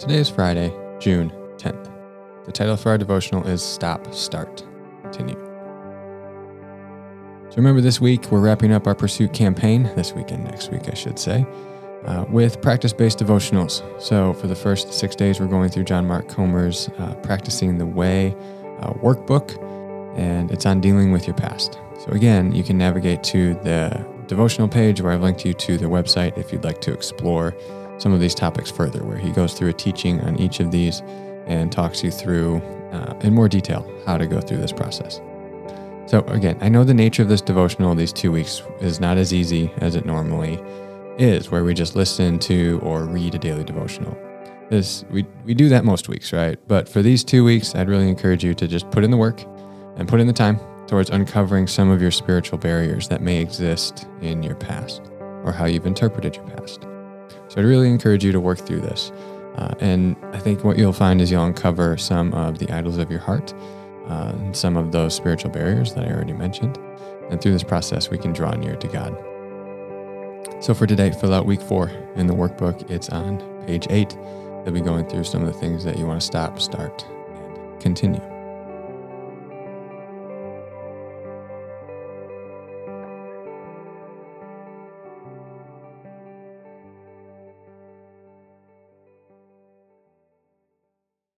Today is Friday, June 10th. The title for our devotional is Stop, Start, Continue. So remember, this week we're wrapping up our Pursuit campaign, this weekend, next week, I should say, uh, with practice based devotionals. So for the first six days, we're going through John Mark Comer's uh, Practicing the Way uh, workbook, and it's on dealing with your past. So again, you can navigate to the devotional page where I've linked you to the website if you'd like to explore some of these topics further, where he goes through a teaching on each of these and talks you through uh, in more detail how to go through this process. So, again, I know the nature of this devotional these two weeks is not as easy as it normally is, where we just listen to or read a daily devotional. This we, we do that most weeks, right? But for these two weeks, I'd really encourage you to just put in the work and put in the time towards uncovering some of your spiritual barriers that may exist in your past or how you've interpreted your past. So I'd really encourage you to work through this. Uh, and I think what you'll find is you'll uncover some of the idols of your heart, uh, and some of those spiritual barriers that I already mentioned. And through this process, we can draw near to God. So for today, fill out week four in the workbook. It's on page eight. They'll be going through some of the things that you want to stop, start, and continue.